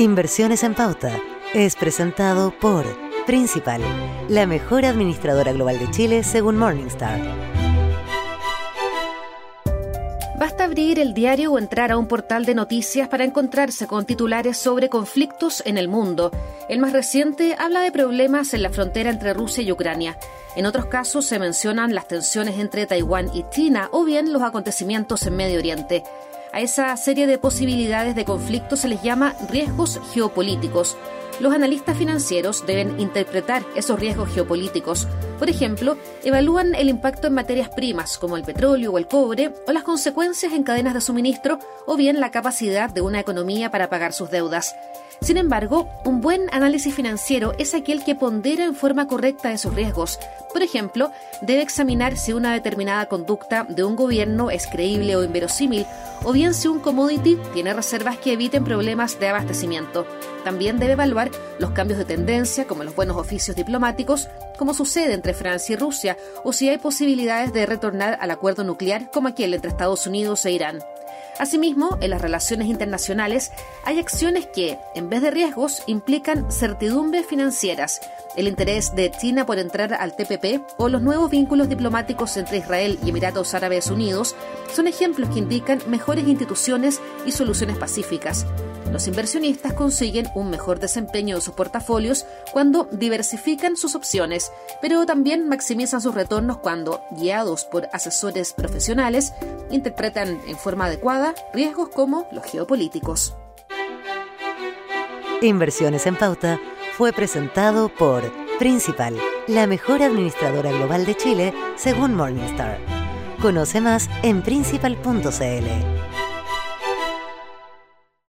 Inversiones en Pauta es presentado por Principal, la mejor administradora global de Chile según Morningstar. Basta abrir el diario o entrar a un portal de noticias para encontrarse con titulares sobre conflictos en el mundo. El más reciente habla de problemas en la frontera entre Rusia y Ucrania. En otros casos se mencionan las tensiones entre Taiwán y China o bien los acontecimientos en Medio Oriente. A esa serie de posibilidades de conflicto se les llama riesgos geopolíticos. Los analistas financieros deben interpretar esos riesgos geopolíticos. Por ejemplo, evalúan el impacto en materias primas como el petróleo o el cobre, o las consecuencias en cadenas de suministro, o bien la capacidad de una economía para pagar sus deudas. Sin embargo, un buen análisis financiero es aquel que pondera en forma correcta esos riesgos. Por ejemplo, debe examinar si una determinada conducta de un gobierno es creíble o inverosímil, o bien si un commodity tiene reservas que eviten problemas de abastecimiento. También debe evaluar los cambios de tendencia, como los buenos oficios diplomáticos, como sucede entre Francia y Rusia, o si hay posibilidades de retornar al acuerdo nuclear como aquel entre Estados Unidos e Irán. Asimismo, en las relaciones internacionales hay acciones que, en vez de riesgos, implican certidumbres financieras, el interés de China por entrar al TPP o los nuevos vínculos diplomáticos entre Israel y Emiratos Árabes Unidos son ejemplos que indican mejores instituciones y soluciones pacíficas. Los inversionistas consiguen un mejor desempeño de sus portafolios cuando diversifican sus opciones, pero también maximizan sus retornos cuando, guiados por asesores profesionales, interpretan en forma adecuada riesgos como los geopolíticos. Inversiones en Pauta fue presentado por Principal, la mejor administradora global de Chile según Morningstar. Conoce más en principal.cl.